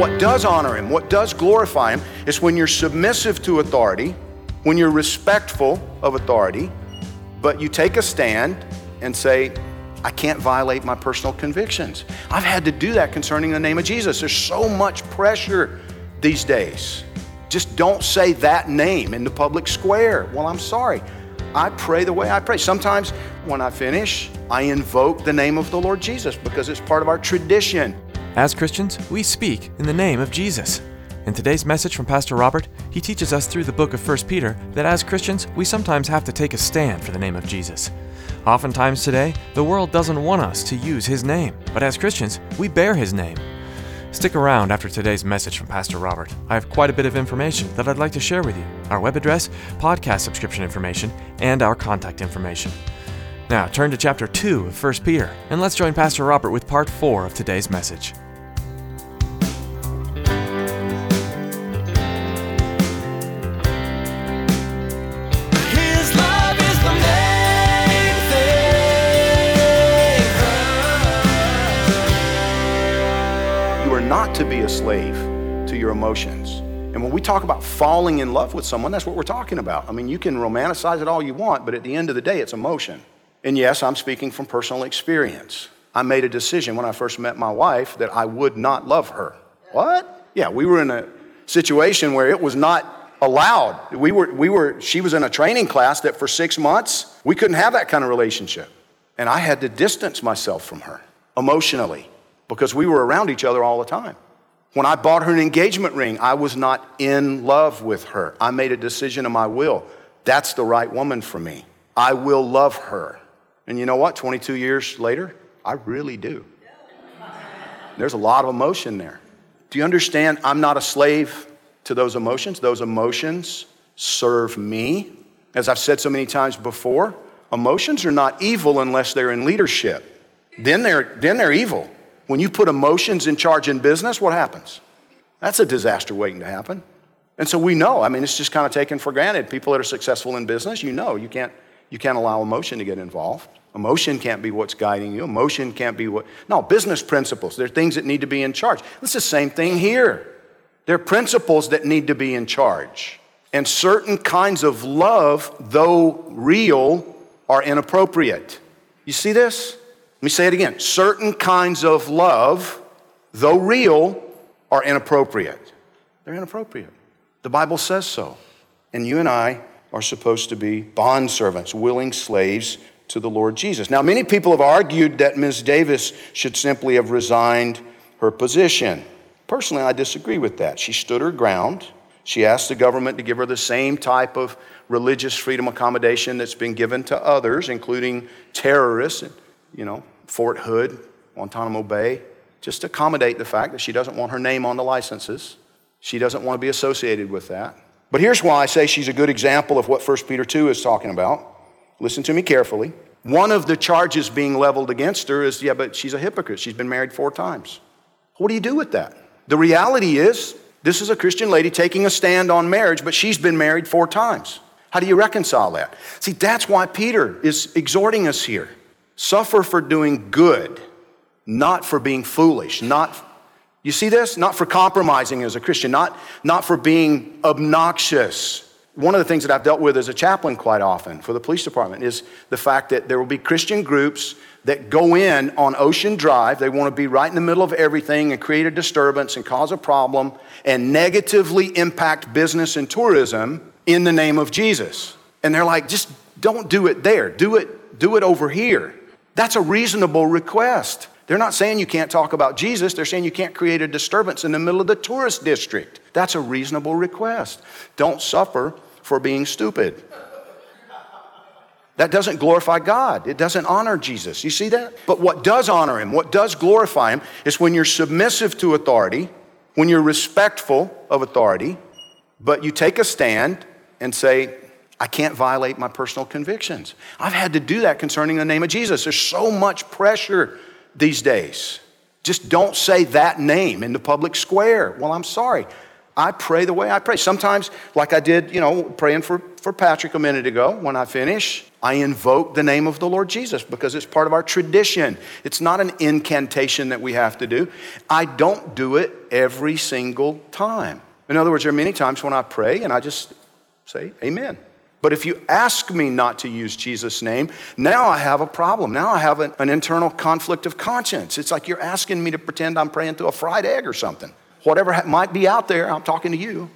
What does honor him, what does glorify him, is when you're submissive to authority, when you're respectful of authority, but you take a stand and say, I can't violate my personal convictions. I've had to do that concerning the name of Jesus. There's so much pressure these days. Just don't say that name in the public square. Well, I'm sorry. I pray the way I pray. Sometimes when I finish, I invoke the name of the Lord Jesus because it's part of our tradition. As Christians, we speak in the name of Jesus. In today's message from Pastor Robert, he teaches us through the book of 1 Peter that as Christians, we sometimes have to take a stand for the name of Jesus. Oftentimes today, the world doesn't want us to use his name, but as Christians, we bear his name. Stick around after today's message from Pastor Robert. I have quite a bit of information that I'd like to share with you our web address, podcast subscription information, and our contact information. Now, turn to chapter 2 of 1 Peter, and let's join Pastor Robert with part 4 of today's message. His love is the main thing. You are not to be a slave to your emotions. And when we talk about falling in love with someone, that's what we're talking about. I mean, you can romanticize it all you want, but at the end of the day, it's emotion. And yes, I'm speaking from personal experience. I made a decision when I first met my wife that I would not love her. What? Yeah, we were in a situation where it was not allowed. We were, we were, she was in a training class that for six months, we couldn't have that kind of relationship. And I had to distance myself from her emotionally because we were around each other all the time. When I bought her an engagement ring, I was not in love with her. I made a decision of my will. That's the right woman for me. I will love her. And you know what? 22 years later, I really do. There's a lot of emotion there. Do you understand? I'm not a slave to those emotions. Those emotions serve me. As I've said so many times before, emotions are not evil unless they're in leadership. Then they're, then they're evil. When you put emotions in charge in business, what happens? That's a disaster waiting to happen. And so we know, I mean, it's just kind of taken for granted. People that are successful in business, you know, you can't, you can't allow emotion to get involved. Emotion can't be what's guiding you. Emotion can't be what, no, business principles. There are things that need to be in charge. It's the same thing here. There are principles that need to be in charge. And certain kinds of love, though real, are inappropriate. You see this? Let me say it again. Certain kinds of love, though real, are inappropriate. They're inappropriate. The Bible says so. And you and I are supposed to be bondservants, willing slaves to the Lord Jesus. Now, many people have argued that Ms. Davis should simply have resigned her position. Personally, I disagree with that. She stood her ground. She asked the government to give her the same type of religious freedom accommodation that's been given to others, including terrorists, you know, Fort Hood, Guantanamo Bay. Just to accommodate the fact that she doesn't want her name on the licenses. She doesn't want to be associated with that. But here's why I say she's a good example of what 1 Peter 2 is talking about. Listen to me carefully. One of the charges being leveled against her is, yeah, but she's a hypocrite. She's been married four times. What do you do with that? The reality is, this is a Christian lady taking a stand on marriage, but she's been married four times. How do you reconcile that? See, that's why Peter is exhorting us here. Suffer for doing good, not for being foolish, not you see this? Not for compromising as a Christian, not, not for being obnoxious. One of the things that I've dealt with as a chaplain quite often for the police department is the fact that there will be Christian groups that go in on Ocean Drive. They want to be right in the middle of everything and create a disturbance and cause a problem and negatively impact business and tourism in the name of Jesus. And they're like, just don't do it there. Do it, do it over here. That's a reasonable request. They're not saying you can't talk about Jesus. They're saying you can't create a disturbance in the middle of the tourist district. That's a reasonable request. Don't suffer for being stupid. That doesn't glorify God. It doesn't honor Jesus. You see that? But what does honor him, what does glorify him, is when you're submissive to authority, when you're respectful of authority, but you take a stand and say, I can't violate my personal convictions. I've had to do that concerning the name of Jesus. There's so much pressure these days. Just don't say that name in the public square. Well, I'm sorry. I pray the way I pray. Sometimes, like I did, you know, praying for, for Patrick a minute ago, when I finish, I invoke the name of the Lord Jesus because it's part of our tradition. It's not an incantation that we have to do. I don't do it every single time. In other words, there are many times when I pray and I just say, Amen. But if you ask me not to use Jesus' name, now I have a problem. Now I have an, an, internal conflict of conscience. It's like you're asking me to pretend I'm praying to a fried egg or something. Whatever ha- might be out there, I'm talking to you.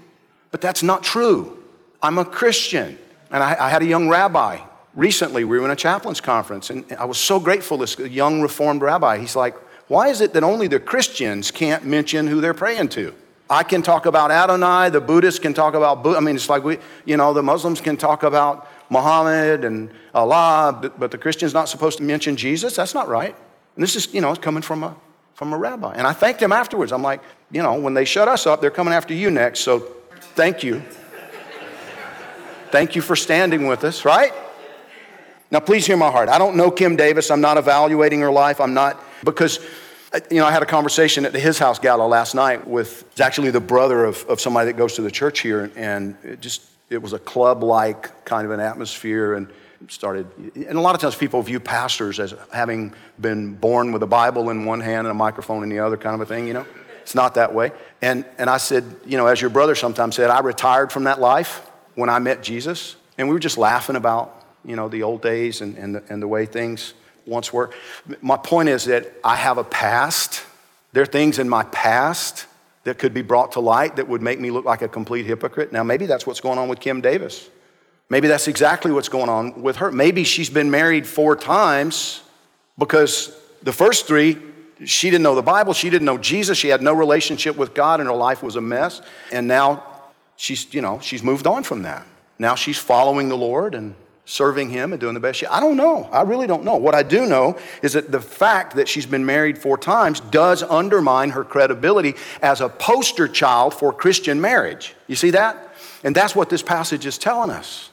But that's not true. I'm a Christian. And I, I had a young rabbi recently. We were in a chaplain's conference, and I was so grateful. This young Reformed rabbi, he's like, Why is it that only the Christians can't mention who they're praying to? I can talk about Adonai, the Buddhists can talk about. I mean, it's like we, you know, the Muslims can talk about Muhammad and Allah, but, but the Christian's not supposed to mention Jesus. That's not right. And this is, you know, it's coming from a, from a rabbi. And I thanked him afterwards. I'm like, you know, when they shut us up, they're coming after you next. So thank you. thank you for standing with us, right? Now, please hear my heart. I don't know Kim Davis. I'm not evaluating her life. I'm not, because you know, I had a conversation at the His House Gala last night with, it's actually the brother of, of somebody that goes to the church here, and it just, it was a club-like kind of an atmosphere, and started, and a lot of times people view pastors as having been born with a Bible in one hand and a microphone in the other kind of a thing, you know? It's not that way. And, and I said, you know, as your brother sometimes said, I retired from that life when I met Jesus, and we were just laughing about, you know, the old days and, and, the, and the way things once were. My point is that I have a past. There are things in my past that could be brought to light that would make me look like a complete hypocrite. Now, maybe that's what's going on with Kim Davis. Maybe that's exactly what's going on with her. Maybe she's been married four times because the first three, she didn't know the Bible, she didn't know Jesus, she had no relationship with God, and her life was a mess. And now she's, you know, she's moved on from that. Now she's following the Lord and serving him and doing the best she I don't know. I really don't know. What I do know is that the fact that she's been married four times does undermine her credibility as a poster child for Christian marriage. You see that? And that's what this passage is telling us.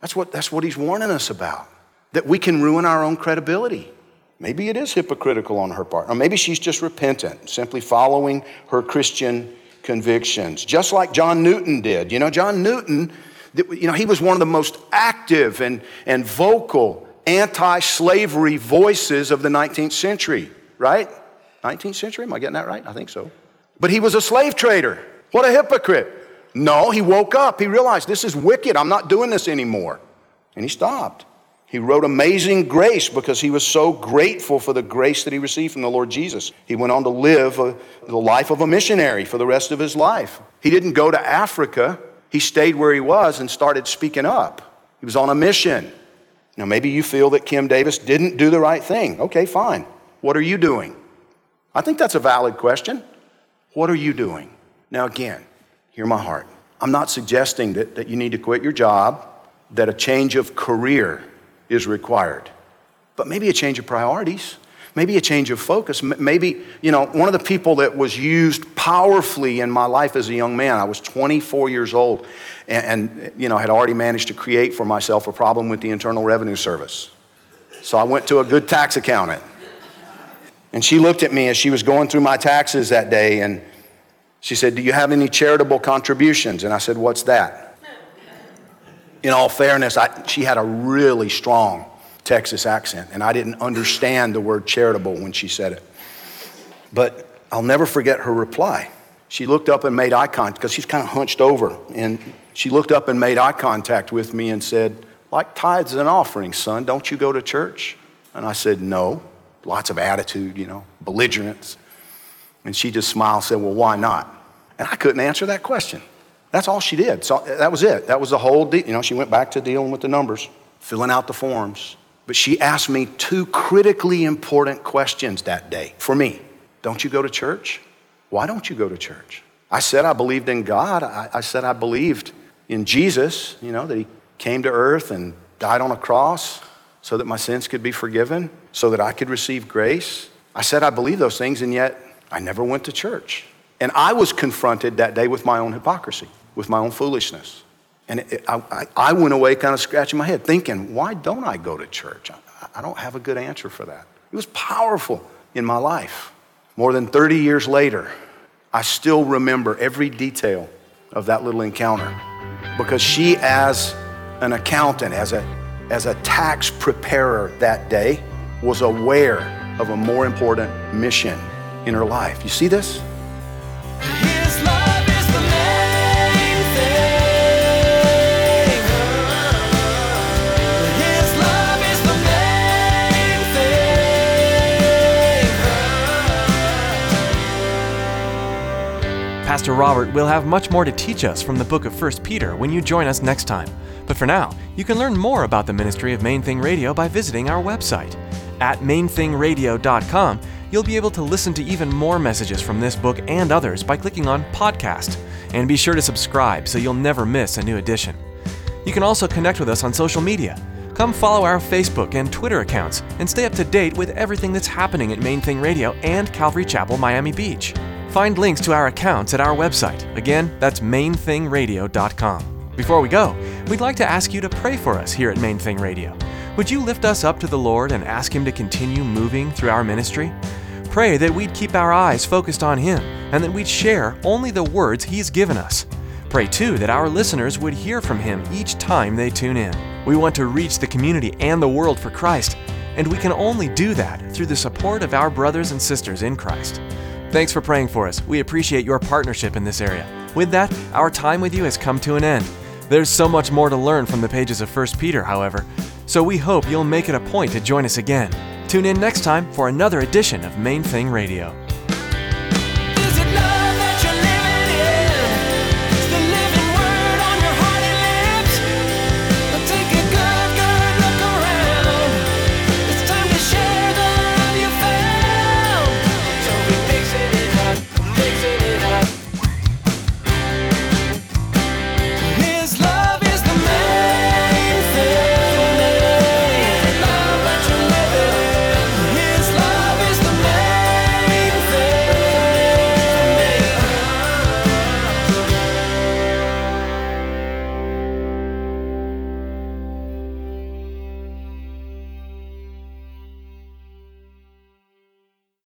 That's what, that's what he's warning us about. That we can ruin our own credibility. Maybe it is hypocritical on her part, or maybe she's just repentant, simply following her Christian convictions, just like John Newton did. You know, John Newton you know, he was one of the most active and, and vocal anti slavery voices of the 19th century, right? 19th century? Am I getting that right? I think so. But he was a slave trader. What a hypocrite. No, he woke up. He realized this is wicked. I'm not doing this anymore. And he stopped. He wrote Amazing Grace because he was so grateful for the grace that he received from the Lord Jesus. He went on to live a, the life of a missionary for the rest of his life. He didn't go to Africa he stayed where he was and started speaking up. He was on a mission. Now, maybe you feel that Kim Davis didn't do the right thing. Okay, fine. What are you doing? I think that's a valid question. What are you doing? Now, again, hear my heart. I'm not suggesting that, that you need to quit your job, that a change of career is required, but maybe a change of priorities maybe a change of focus. Maybe, you know, one of the people that was used powerfully in my life as a young man, I was 24 years old and, and, you know, had already managed to create for myself a problem with the Internal Revenue Service. So I went to a good tax accountant. And she looked at me as she was going through my taxes that day and she said, Do you have any charitable contributions? And I said, What's that? In all fairness, I, she had a really strong Texas accent, and I didn't understand the word charitable when she said it. But I'll never forget her reply. She looked up and made eye contact because she's kind of hunched over. And she looked up and made eye contact with me and said, Like tithes and offerings, son, don't you go to church? And I said, No. Lots of attitude, you know, belligerence. And she just smiled and said, Well, why not? And I couldn't answer that question. That's all she did. So that was it. That was the whole deal. You know, she went back to dealing with the numbers, filling out the forms. But she asked me two critically important questions that day for me. Don't you go to church? Why don't you go to church? I said I believed in God. I, I said I believed in Jesus, you know, that He came to earth and died on a cross so that my sins could be forgiven, so that I could receive grace. I said I believe those things, and yet I never went to church. And I was confronted that day with my own hypocrisy, with my own foolishness. And it, I, I went away kind of scratching my head, thinking, why don't I go to church? I, I don't have a good answer for that. It was powerful in my life. More than 30 years later, I still remember every detail of that little encounter because she, as an accountant, as a, as a tax preparer that day, was aware of a more important mission in her life. You see this? Pastor Robert will have much more to teach us from the book of 1 Peter when you join us next time. But for now, you can learn more about the ministry of Main Thing Radio by visiting our website. At mainthingradio.com, you'll be able to listen to even more messages from this book and others by clicking on Podcast. And be sure to subscribe so you'll never miss a new edition. You can also connect with us on social media. Come follow our Facebook and Twitter accounts and stay up to date with everything that's happening at Main Thing Radio and Calvary Chapel, Miami Beach. Find links to our accounts at our website. Again, that's mainthingradio.com. Before we go, we'd like to ask you to pray for us here at Main Thing Radio. Would you lift us up to the Lord and ask Him to continue moving through our ministry? Pray that we'd keep our eyes focused on Him and that we'd share only the words He's given us. Pray too that our listeners would hear from Him each time they tune in. We want to reach the community and the world for Christ, and we can only do that through the support of our brothers and sisters in Christ. Thanks for praying for us. We appreciate your partnership in this area. With that, our time with you has come to an end. There's so much more to learn from the pages of 1 Peter, however, so we hope you'll make it a point to join us again. Tune in next time for another edition of Main Thing Radio.